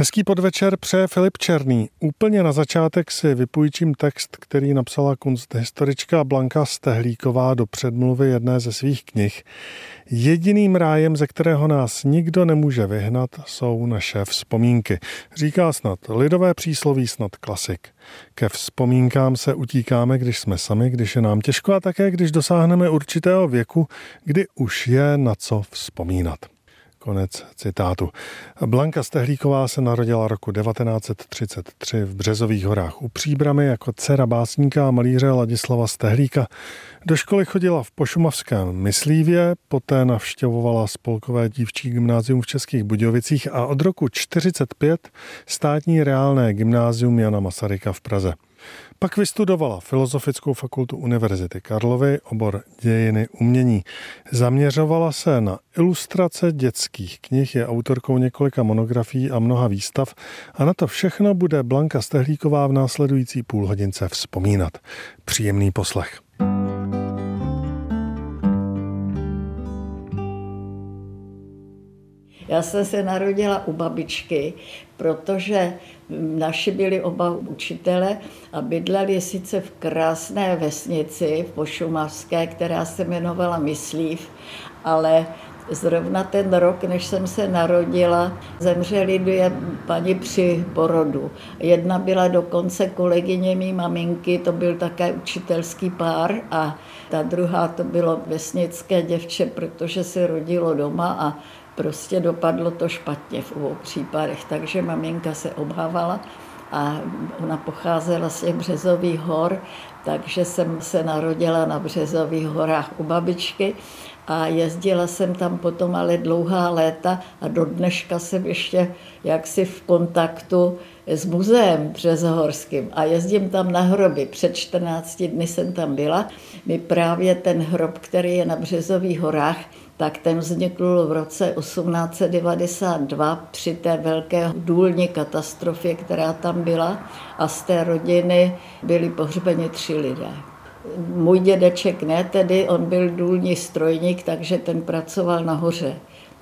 Hezký podvečer přeje Filip Černý. Úplně na začátek si vypůjčím text, který napsala kunsthistorička Blanka Stehlíková do předmluvy jedné ze svých knih. Jediným rájem, ze kterého nás nikdo nemůže vyhnat, jsou naše vzpomínky. Říká snad lidové přísloví, snad klasik. Ke vzpomínkám se utíkáme, když jsme sami, když je nám těžko a také, když dosáhneme určitého věku, kdy už je na co vzpomínat. Konec citátu. Blanka Stehlíková se narodila roku 1933 v Březových horách u Příbramy jako dcera básníka a malíře Ladislava Stehlíka. Do školy chodila v Pošumavském Myslívě, poté navštěvovala spolkové dívčí gymnázium v Českých Budějovicích a od roku 1945 státní reálné gymnázium Jana Masaryka v Praze. Pak vystudovala Filozofickou fakultu Univerzity Karlovy, obor dějiny umění. Zaměřovala se na ilustrace dětských knih, je autorkou několika monografií a mnoha výstav a na to všechno bude Blanka Stehlíková v následující půlhodince vzpomínat. Příjemný poslech. Já jsem se narodila u babičky, protože naši byli oba učitele a bydleli sice v krásné vesnici v Pošumavské, která se jmenovala Myslív, ale Zrovna ten rok, než jsem se narodila, zemřeli dvě paní při porodu. Jedna byla dokonce kolegyně mý maminky, to byl také učitelský pár a ta druhá to bylo vesnické děvče, protože se rodilo doma a prostě dopadlo to špatně v obou případech, takže maminka se obávala a ona pocházela z těch Březových hor, takže jsem se narodila na Březových horách u babičky a jezdila jsem tam potom ale dlouhá léta a do dneška jsem ještě jaksi v kontaktu s muzeem Březohorským a jezdím tam na hroby. Před 14 dny jsem tam byla. My právě ten hrob, který je na Březových horách, tak ten vznikl v roce 1892 při té velké důlní katastrofě, která tam byla a z té rodiny byli pohřbeni tři lidé. Můj dědeček ne, tedy on byl důlní strojník, takže ten pracoval nahoře,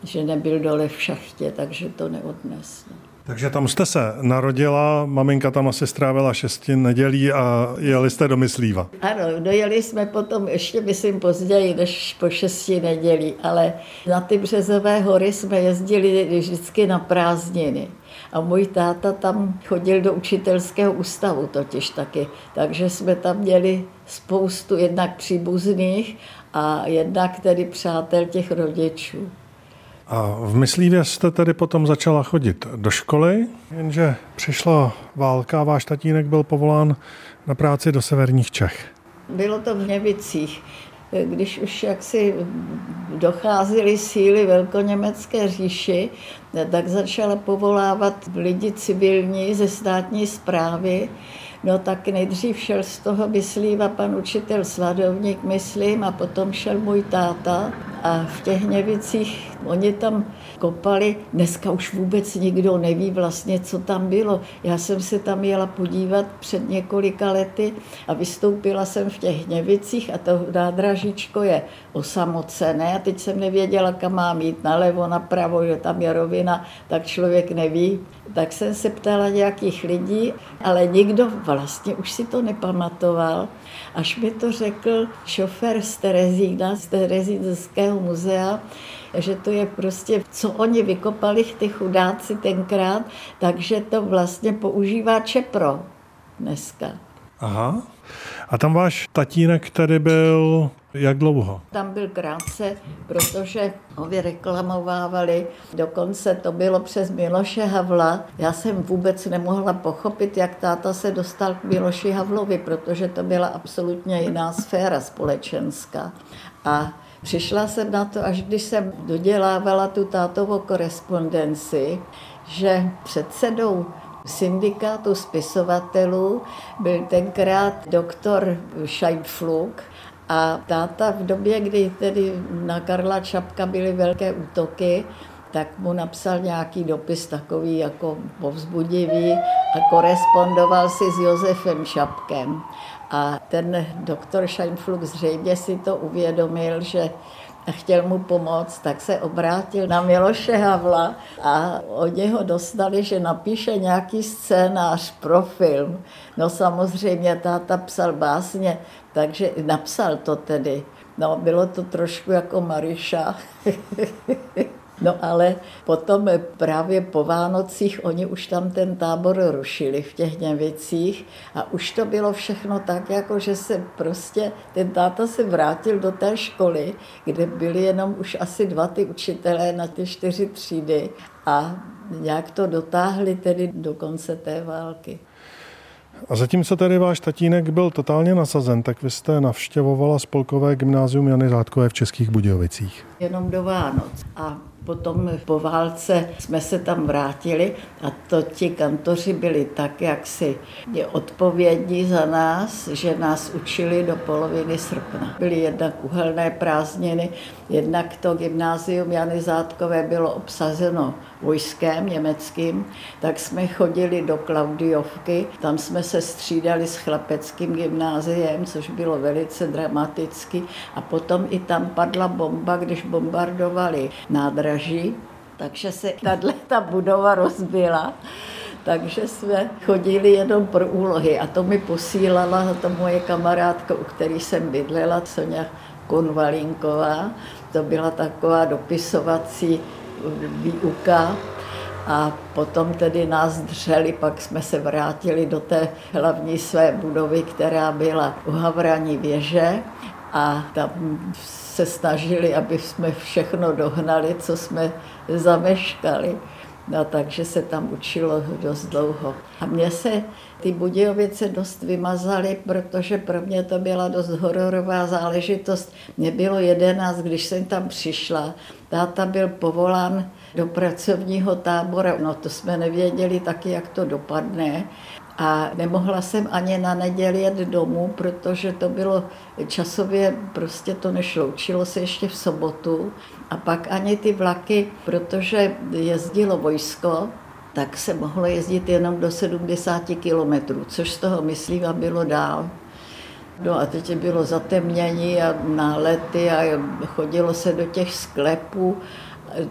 že nebyl dole v šachtě, takže to neodnesl. Takže tam jste se narodila, maminka tam asi strávila šesti nedělí a jeli jste do Myslíva. Ano, dojeli jsme potom ještě, myslím, později, než po šesti nedělí, ale na ty Březové hory jsme jezdili vždycky na prázdniny. A můj táta tam chodil do učitelského ústavu totiž taky, takže jsme tam měli spoustu jednak příbuzných a jednak tedy přátel těch rodičů. A v Myslívě jste tedy potom začala chodit do školy, jenže přišla válka a váš tatínek byl povolán na práci do severních Čech. Bylo to v Něvicích. Když už jaksi docházely síly velkoněmecké říši, tak začala povolávat lidi civilní ze státní zprávy, No tak nejdřív šel z toho Myslíva pan učitel Svadovník, myslím, a potom šel můj táta a v těch Hněvicích oni tam kopali. Dneska už vůbec nikdo neví vlastně, co tam bylo. Já jsem se tam jela podívat před několika lety a vystoupila jsem v těch Hněvicích a to nádražičko je osamocené a teď jsem nevěděla, kam mám jít, nalevo, napravo, že tam je rovina, tak člověk neví. Tak jsem se ptala nějakých lidí, ale nikdo vlastně už si to nepamatoval, až mi to řekl šofér z Terezína, z Terezínského muzea, že to je prostě, co oni vykopali, ty chudáci tenkrát, takže to vlastně používá Čepro dneska. Aha. A tam váš tatínek tady byl jak dlouho? Tam byl krátce, protože ho reklamovávali. Dokonce to bylo přes Miloše Havla. Já jsem vůbec nemohla pochopit, jak táta se dostal k Miloši Havlovi, protože to byla absolutně jiná sféra společenská. A Přišla jsem na to, až když jsem dodělávala tu tátovou korespondenci, že předsedou syndikátu spisovatelů byl tenkrát doktor Scheibflug a táta v době, kdy tedy na Karla Čapka byly velké útoky, tak mu napsal nějaký dopis takový jako povzbudivý a korespondoval si s Josefem Šapkem. A ten doktor Scheinflug zřejmě si to uvědomil, že a chtěl mu pomoct, tak se obrátil na Miloše Havla a od něho dostali, že napíše nějaký scénář pro film. No samozřejmě táta psal básně, takže napsal to tedy. No, bylo to trošku jako Mariša. No ale potom právě po Vánocích oni už tam ten tábor rušili v těch Něvicích a už to bylo všechno tak, jako že se prostě ten táta se vrátil do té školy, kde byli jenom už asi dva ty učitelé na ty čtyři třídy a nějak to dotáhli tedy do konce té války. A zatímco tedy váš tatínek byl totálně nasazen, tak vy jste navštěvovala spolkové gymnázium Jany Zátkové v Českých Budějovicích. Jenom do Vánoc. A Potom po válce jsme se tam vrátili a to ti kantoři byli tak jaksi odpovědní za nás, že nás učili do poloviny srpna. Byly jednak uhelné prázdniny, jednak to gymnázium Jany Zátkové bylo obsazeno vojskem německým, tak jsme chodili do Klaudiovky, tam jsme se střídali s chlapeckým gymnáziem, což bylo velice dramaticky a potom i tam padla bomba, když bombardovali nádraží, takže se tahle ta budova rozbila takže jsme chodili jenom pro úlohy. A to mi posílala ta moje kamarádka, u který jsem bydlela, Sonja Konvalinková. To byla taková dopisovací výuka. A potom tedy nás dřeli, pak jsme se vrátili do té hlavní své budovy, která byla u Havraní věže a tam se snažili, aby jsme všechno dohnali, co jsme zameškali. No, takže se tam učilo dost dlouho. A mně se ty Budějovice dost vymazaly, protože pro mě to byla dost hororová záležitost. Mě bylo jedenáct, když jsem tam přišla. Táta byl povolán do pracovního tábora. No to jsme nevěděli taky, jak to dopadne. A nemohla jsem ani na neděli jet domů, protože to bylo časově, prostě to nešlo. Učilo se ještě v sobotu. A pak ani ty vlaky, protože jezdilo vojsko, tak se mohlo jezdit jenom do 70 kilometrů, což z toho myslím a bylo dál. No a teď bylo zatemnění a nálety a chodilo se do těch sklepů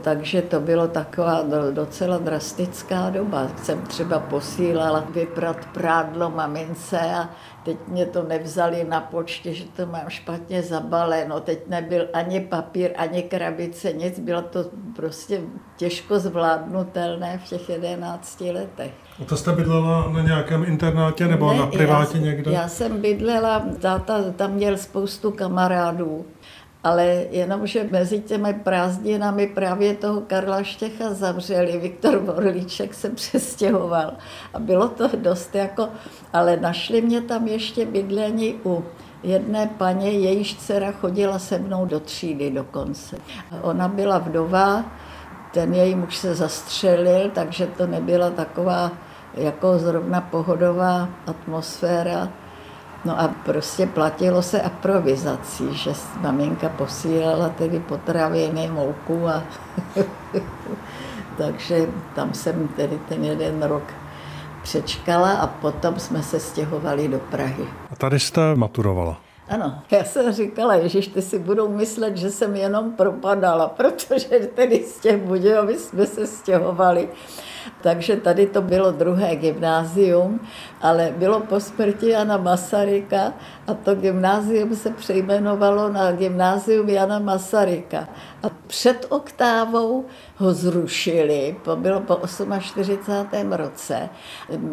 takže to bylo taková docela drastická doba. Jsem třeba posílala vyprat prádlo mamince a teď mě to nevzali na počtě, že to mám špatně zabaleno. Teď nebyl ani papír, ani krabice, nic. Bylo to prostě těžko zvládnutelné v těch jedenácti letech. A to jste bydlela na nějakém internátě nebo ne, na privátě já, někde? Já jsem bydlela, táta tam měl spoustu kamarádů ale jenomže mezi těmi prázdninami právě toho Karla Štěcha zavřeli, Viktor Vorlíček se přestěhoval a bylo to dost jako, ale našli mě tam ještě bydlení u jedné paně, jejíž dcera chodila se mnou do třídy dokonce. Ona byla vdová, ten její muž se zastřelil, takže to nebyla taková jako zrovna pohodová atmosféra. No a prostě platilo se aprovizací, že maminka posílala tedy potraviny, mouku a takže tam jsem tedy ten jeden rok přečkala a potom jsme se stěhovali do Prahy. A tady jste maturovala? Ano, já jsem říkala, Ježíš, ty si budou myslet, že jsem jenom propadala, protože tedy z těch Budějovic jsme se stěhovali takže tady to bylo druhé gymnázium, ale bylo po smrti Jana Masaryka a to gymnázium se přejmenovalo na gymnázium Jana Masaryka. A před oktávou ho zrušili, to bylo po 48. roce.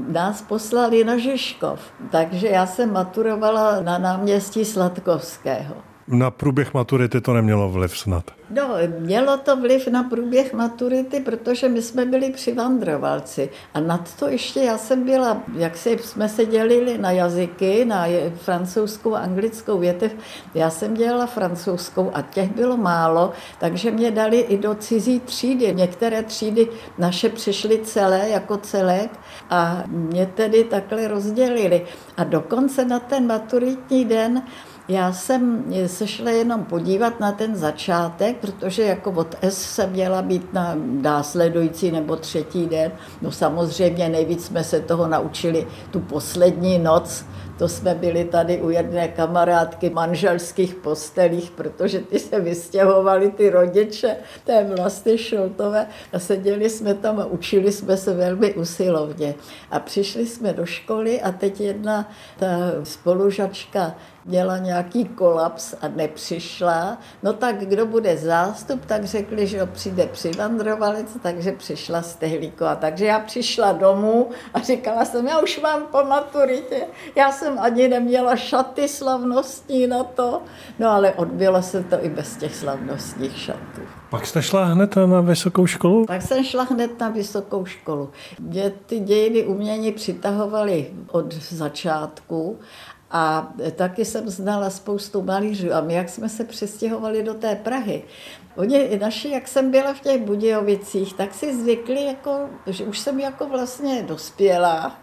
Nás poslali na Žižkov, takže já jsem maturovala na náměstí Sladkovského. Na průběh maturity to nemělo vliv snad? No, mělo to vliv na průběh maturity, protože my jsme byli přivandrovalci. A nad to ještě já jsem byla, jak si jsme se dělili na jazyky, na francouzskou a anglickou větev. Já jsem dělala francouzskou a těch bylo málo, takže mě dali i do cizí třídy. Některé třídy naše přišly celé jako celek a mě tedy takhle rozdělili. A dokonce na ten maturitní den já jsem se šla jenom podívat na ten začátek, protože jako od S jsem měla být na následující nebo třetí den. No samozřejmě nejvíc jsme se toho naučili tu poslední noc, To jsme byli tady u jedné kamarádky manželských postelích, protože ty se vystěhovali ty rodiče té vlastně Šoltové a seděli jsme tam a učili jsme se velmi usilovně. A přišli jsme do školy a teď jedna ta spolužačka měla nějaký kolaps a nepřišla, no tak kdo bude zástup, tak řekli, že přijde přivandrovalec, takže přišla Stehlíková. Takže já přišla domů a říkala jsem, já už mám po maturitě, já jsem ani neměla šaty slavnostní na to, no ale odbylo se to i bez těch slavnostních šatů. Pak jste šla hned na vysokou školu? Pak jsem šla hned na vysokou školu. Mě ty dějiny umění přitahovaly od začátku a taky jsem znala spoustu malířů a my, jak jsme se přestěhovali do té Prahy, Oni naši, jak jsem byla v těch Budějovicích, tak si zvykli, jako, že už jsem jako vlastně dospěla,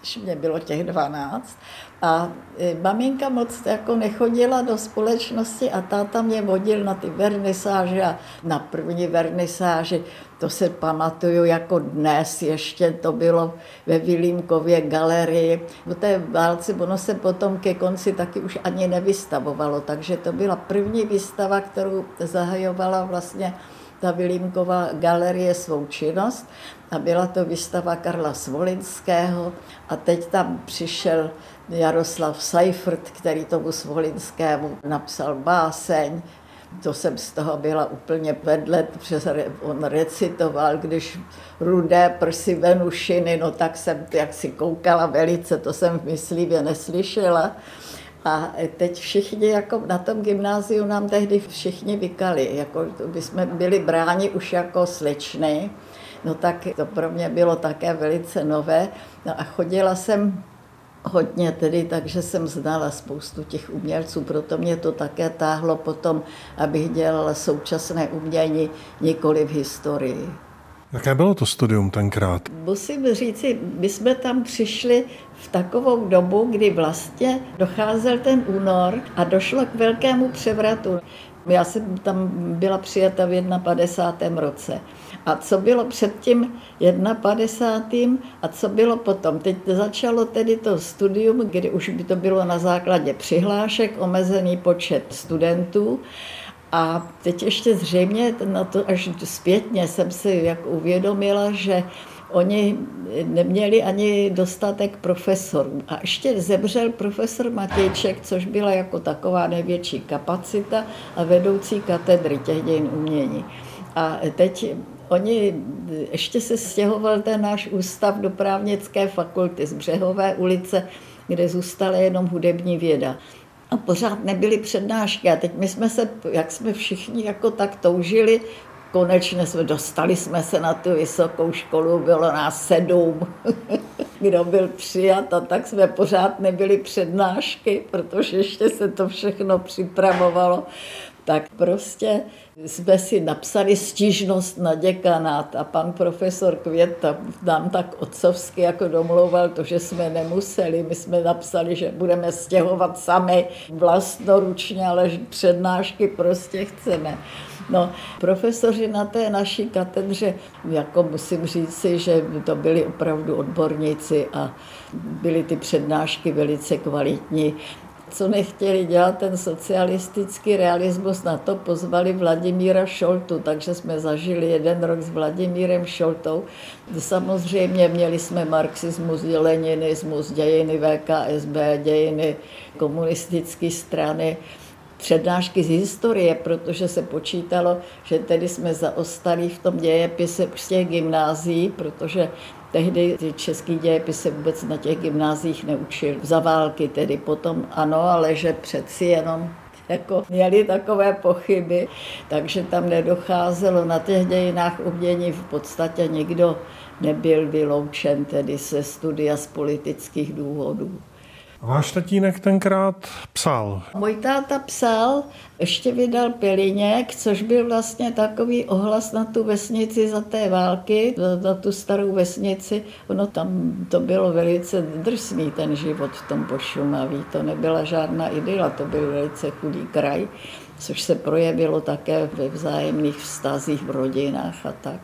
když mě bylo těch 12. A e, maminka moc jako nechodila do společnosti a táta mě vodil na ty vernisáže a na první vernisáži, to se pamatuju jako dnes, ještě to bylo ve Vilímkově galerii. V té válce ono se potom ke konci taky už ani nevystavovalo, takže to byla první výstava, kterou zahajovala vlastně ta Vilímková galerie svou činnost a byla to výstava Karla Svolinského a teď tam přišel Jaroslav Seifert, který tomu Svolinskému napsal báseň, to jsem z toho byla úplně vedle, protože on recitoval, když rudé prsy Venušiny, no tak jsem jak si koukala velice, to jsem v myslivě neslyšela. A teď všichni jako na tom gymnáziu nám tehdy všichni vykali, jako by jsme byli bráni už jako slečny, no tak to pro mě bylo také velice nové. No a chodila jsem hodně tedy, takže jsem znala spoustu těch umělců, proto mě to také táhlo potom, abych dělala současné umění, nikoli v historii. Jaké bylo to studium tenkrát? Musím říci, my jsme tam přišli v takovou dobu, kdy vlastně docházel ten únor a došlo k velkému převratu. Já jsem tam byla přijata v 51. roce. A co bylo před tím 51. a co bylo potom. Teď začalo tedy to studium, kdy už by to bylo na základě přihlášek, omezený počet studentů. A teď ještě zřejmě na to až zpětně jsem si jak uvědomila, že oni neměli ani dostatek profesorů. A ještě zemřel profesor Matějček, což byla jako taková největší kapacita a vedoucí katedry těch dějin umění. A teď Oni, ještě se stěhoval ten náš ústav do právnické fakulty z Břehové ulice, kde zůstala jenom hudební věda. A pořád nebyly přednášky. A teď my jsme se, jak jsme všichni jako tak toužili, konečně jsme dostali jsme se na tu vysokou školu, bylo nás sedm, kdo byl přijat a tak jsme pořád nebyli přednášky, protože ještě se to všechno připravovalo. Tak prostě jsme si napsali stížnost na děkanát a pan profesor Květa nám tak otcovsky jako domlouval to, že jsme nemuseli. My jsme napsali, že budeme stěhovat sami vlastnoručně, ale přednášky prostě chceme. No, profesoři na té naší katedře, jako musím říci, že to byli opravdu odborníci a byly ty přednášky velice kvalitní co nechtěli dělat ten socialistický realismus, na to pozvali Vladimíra Šoltu, takže jsme zažili jeden rok s Vladimírem Šoltou. Samozřejmě měli jsme marxismus, leninismus, dějiny VKSB, dějiny komunistické strany, přednášky z historie, protože se počítalo, že tedy jsme zaostali v tom dějepise z těch gymnázií, protože Tehdy ty český dějepis se vůbec na těch gymnázích neučil. Za války tedy potom ano, ale že přeci jenom jako měli takové pochyby, takže tam nedocházelo na těch dějinách umění v podstatě nikdo nebyl vyloučen tedy se studia z politických důvodů. Váš tatínek tenkrát psal. Můj táta psal, ještě vydal Peliněk, což byl vlastně takový ohlas na tu vesnici za té války, na tu starou vesnici. Ono tam to bylo velice drsný ten život v tom Pošumaví. To nebyla žádná idyla, to byl velice chudý kraj, což se projevilo také ve vzájemných vztazích v rodinách a tak.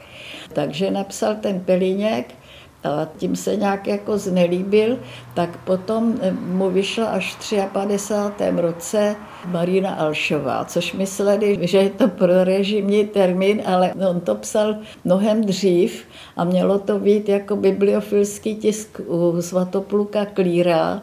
Takže napsal ten Peliněk, a tím se nějak jako znelíbil, tak potom eh, mu vyšla až v 53. roce Marina Alšová, což mysleli, že je to pro režimní termín, ale on to psal mnohem dřív a mělo to být jako bibliofilský tisk u Svatopluka Klíra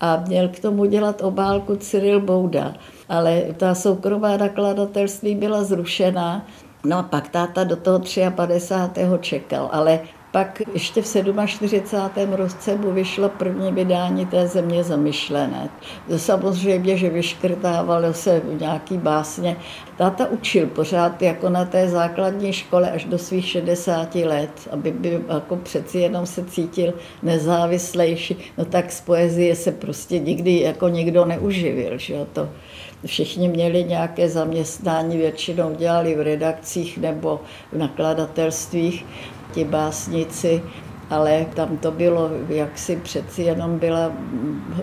a měl k tomu dělat obálku Cyril Bouda. Ale ta soukromá nakladatelství byla zrušená, No a pak táta do toho 53. čekal, ale pak ještě v 47. roce mu vyšlo první vydání té země zamyšlené. Samozřejmě, že vyškrtávalo se nějaký básně. Táta učil pořád jako na té základní škole až do svých 60 let, aby by jako přeci jenom se cítil nezávislejší. No tak z poezie se prostě nikdy jako nikdo neuživil. Že jo? To všichni měli nějaké zaměstnání, většinou dělali v redakcích nebo v nakladatelstvích ti básnici, ale tam to bylo, jak si přeci jenom byla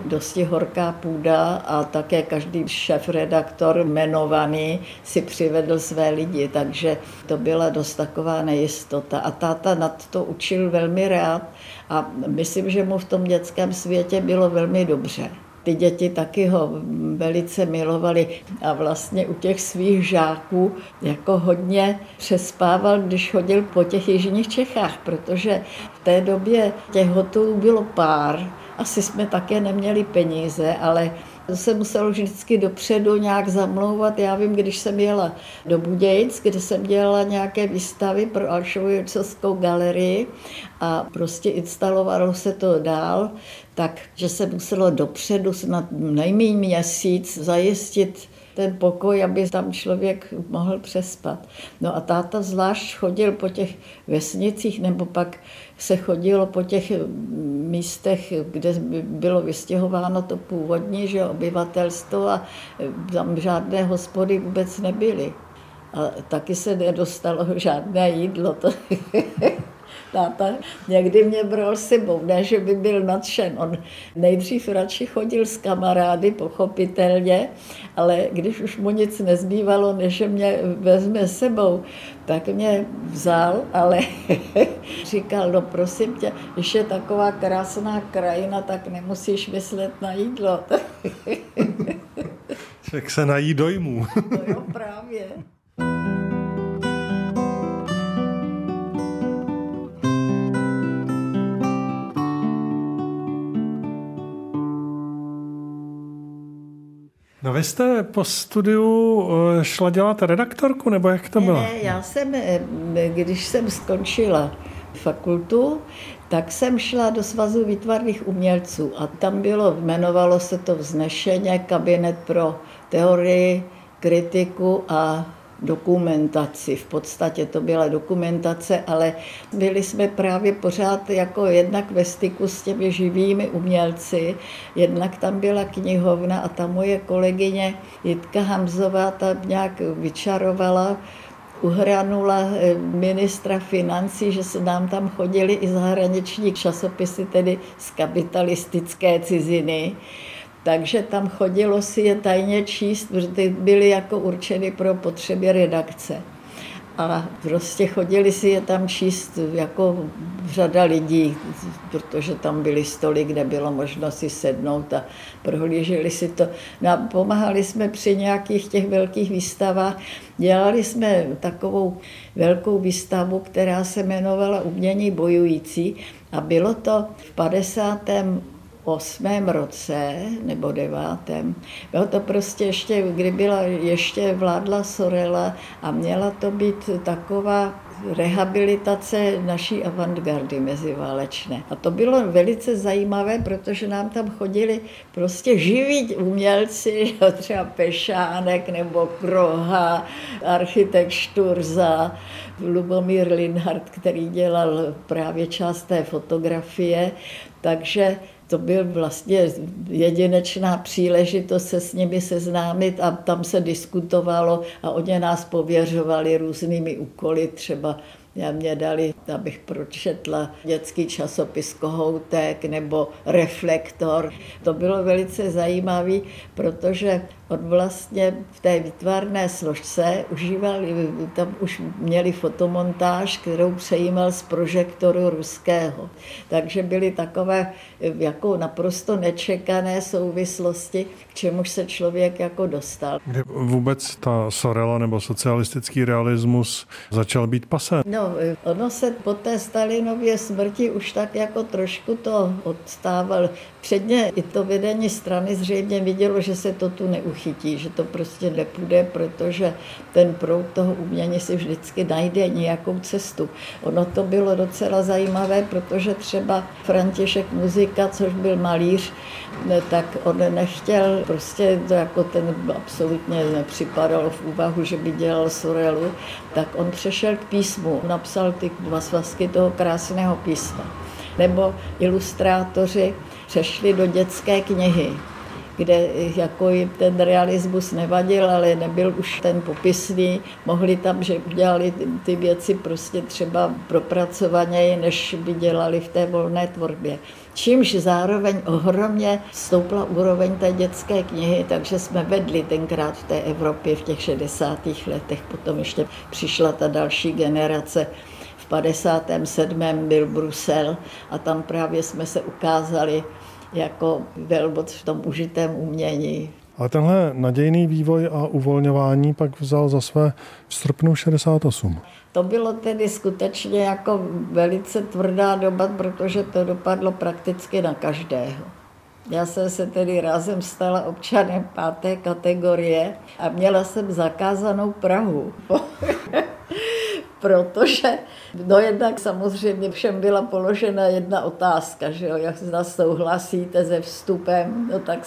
dosti horká půda a také každý šéf-redaktor jmenovaný si přivedl své lidi, takže to byla dost taková nejistota. A táta nad to učil velmi rád a myslím, že mu v tom dětském světě bylo velmi dobře ty děti taky ho velice milovali a vlastně u těch svých žáků jako hodně přespával, když chodil po těch jižních Čechách, protože v té době těch hotelů bylo pár, asi jsme také neměli peníze, ale se muselo vždycky dopředu nějak zamlouvat. Já vím, když jsem jela do Budějic, kde jsem dělala nějaké výstavy pro Alšovu Jurcovskou galerii a prostě instalovalo se to dál, takže se muselo dopředu snad nejméně měsíc zajistit ten pokoj, aby tam člověk mohl přespat. No a táta zvlášť chodil po těch vesnicích, nebo pak se chodilo po těch místech, kde bylo vystěhováno to původní že obyvatelstvo a tam žádné hospody vůbec nebyly. A taky se nedostalo žádné jídlo. To táta někdy mě bral sebou, ne, že by byl nadšen. On nejdřív radši chodil s kamarády, pochopitelně, ale když už mu nic nezbývalo, než že mě vezme sebou, tak mě vzal, ale říkal, no prosím tě, když je taková krásná krajina, tak nemusíš myslet na jídlo. Člověk se nají dojmů. no jo, právě. No vy jste po studiu eh, šla dělat redaktorku, nebo jak to bylo? Ne, já jsem, eh, když jsem skončila fakultu, tak jsem šla do Svazu výtvarných umělců a tam bylo, jmenovalo se to vznešeně Kabinet pro teorii, kritiku a dokumentaci. V podstatě to byla dokumentace, ale byli jsme právě pořád jako jednak ve styku s těmi živými umělci, jednak tam byla knihovna a ta moje kolegyně Jitka Hamzová ta nějak vyčarovala uhranula eh, ministra financí, že se nám tam chodili i zahraniční časopisy, tedy z kapitalistické ciziny takže tam chodilo si je tajně číst, protože ty byly jako určeny pro potřeby redakce. A prostě chodili si je tam číst jako řada lidí, protože tam byly stoly, kde bylo možno si sednout a prohlíželi si to. No a pomáhali jsme při nějakých těch velkých výstavách. Dělali jsme takovou velkou výstavu, která se jmenovala Umění bojující a bylo to v 50 osmém roce nebo devátém. Bylo to prostě ještě, kdy byla ještě vládla Sorela a měla to být taková rehabilitace naší avantgardy meziválečné. A to bylo velice zajímavé, protože nám tam chodili prostě živí umělci, třeba Pešánek nebo Kroha, architekt Šturza, Lubomír Linhart, který dělal právě část té fotografie. Takže to byl vlastně jedinečná příležitost se s nimi seznámit a tam se diskutovalo a oni nás pověřovali různými úkoly, třeba Já mě dali, abych pročetla dětský časopis Kohoutek nebo Reflektor. To bylo velice zajímavé, protože on vlastně v té vytvarné složce užíval, tam už měli fotomontáž, kterou přejímal z prožektoru ruského. Takže byly takové jako naprosto nečekané souvislosti, k čemuž se člověk jako dostal. Kdy vůbec ta Sorela nebo socialistický realismus začal být pasé? No, ono se po té Stalinově smrti už tak jako trošku to odstával. Předně i to vedení strany zřejmě vidělo, že se to tu neuchytí, že to prostě nepůjde, protože ten proud toho umění si vždycky najde nějakou cestu. Ono to bylo docela zajímavé, protože třeba František Muzika, což byl malíř, tak on nechtěl, prostě to jako ten absolutně nepřipadalo v úvahu, že by dělal Sorelu, tak on přešel k písmu, napsal ty dva svazky toho krásného písma. Nebo ilustrátoři přešli do dětské knihy, kde jako jim ten realismus nevadil, ale nebyl už ten popisný. Mohli tam, že udělali ty věci prostě třeba propracovaněji, než by dělali v té volné tvorbě. Čímž zároveň ohromně stoupla úroveň té dětské knihy, takže jsme vedli tenkrát v té Evropě v těch 60. letech. Potom ještě přišla ta další generace 57. byl Brusel a tam právě jsme se ukázali jako velmoc v tom užitém umění. Ale tenhle nadějný vývoj a uvolňování pak vzal za své v srpnu 68. To bylo tedy skutečně jako velice tvrdá doba, protože to dopadlo prakticky na každého. Já jsem se tedy rázem stala občanem páté kategorie a měla jsem zakázanou Prahu. protože no jednak samozřejmě všem byla položena jedna otázka, že jo, jak zda souhlasíte se vstupem, no tak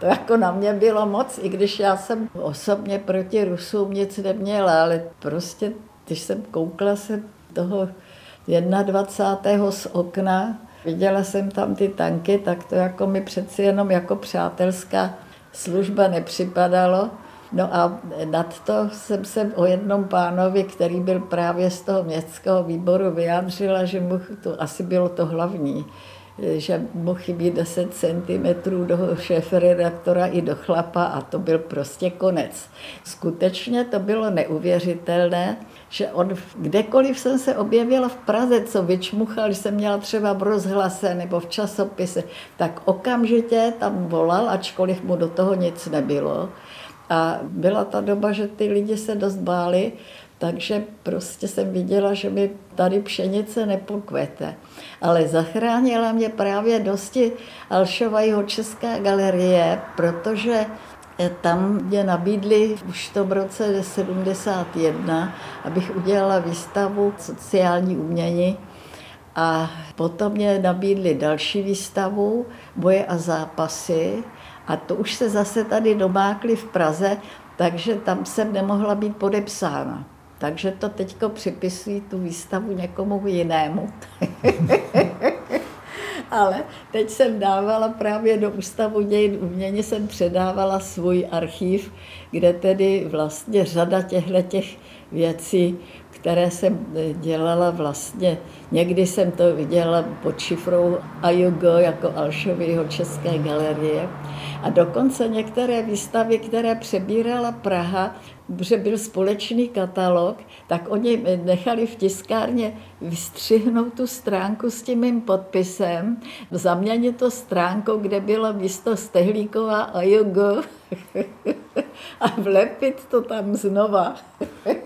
to jako na mě bylo moc, i když já jsem osobně proti Rusům nic neměla, ale prostě, když jsem koukla se toho 21. z okna, viděla jsem tam ty tanky, tak to jako mi přeci jenom jako přátelská služba nepřipadalo. No a nad to jsem se o jednom pánovi, který byl právě z toho městského výboru, vyjádřila, že mu to asi bylo to hlavní, že mu chybí 10 cm do šéfe redaktora i do chlapa a to byl prostě konec. Skutečně to bylo neuvěřitelné, že on, kdekoliv jsem se objevila v Praze, co vyčmuchal, že jsem měla třeba v rozhlase nebo v časopise, tak okamžitě tam volal, ačkoliv mu do toho nic nebylo. A byla ta doba, že ty lidi se dost báli, takže prostě jsem viděla, že mi tady pšenice nepokvete. Ale zachránila mě právě dosti Alšova jeho Česká galerie, protože tam mě nabídli už v tom roce 71, abych udělala výstavu sociální umění a potom mě nabídli další výstavu Boje a zápasy a to už se zase tady domákli v Praze, takže tam jsem nemohla být podepsána. Takže to teďko připisují tu výstavu někomu jinému. Ale teď jsem dávala právě do Ústavu dějin umění, jsem předávala svůj archív, kde tedy vlastně řada těchto těch věcí které jsem eh, dělala vlastně, někdy jsem to dělala pod šifrou Ajugo jako Alšovyho České galerie a dokonce některé výstavy, které přebírala Praha, že byl společný katalog, tak oni nechali v tiskárně vystřihnout tu stránku s tím mým podpisem, zaměnit to stránkou, kde bylo místo Stehlíková a Jugo a vlepit to tam znova.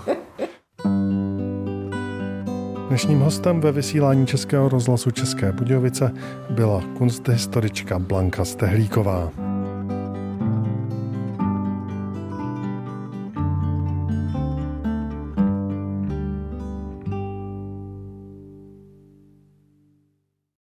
Dnešním hostem ve vysílání Českého rozhlasu České Budějovice byla kunsthistorička Blanka Stehlíková.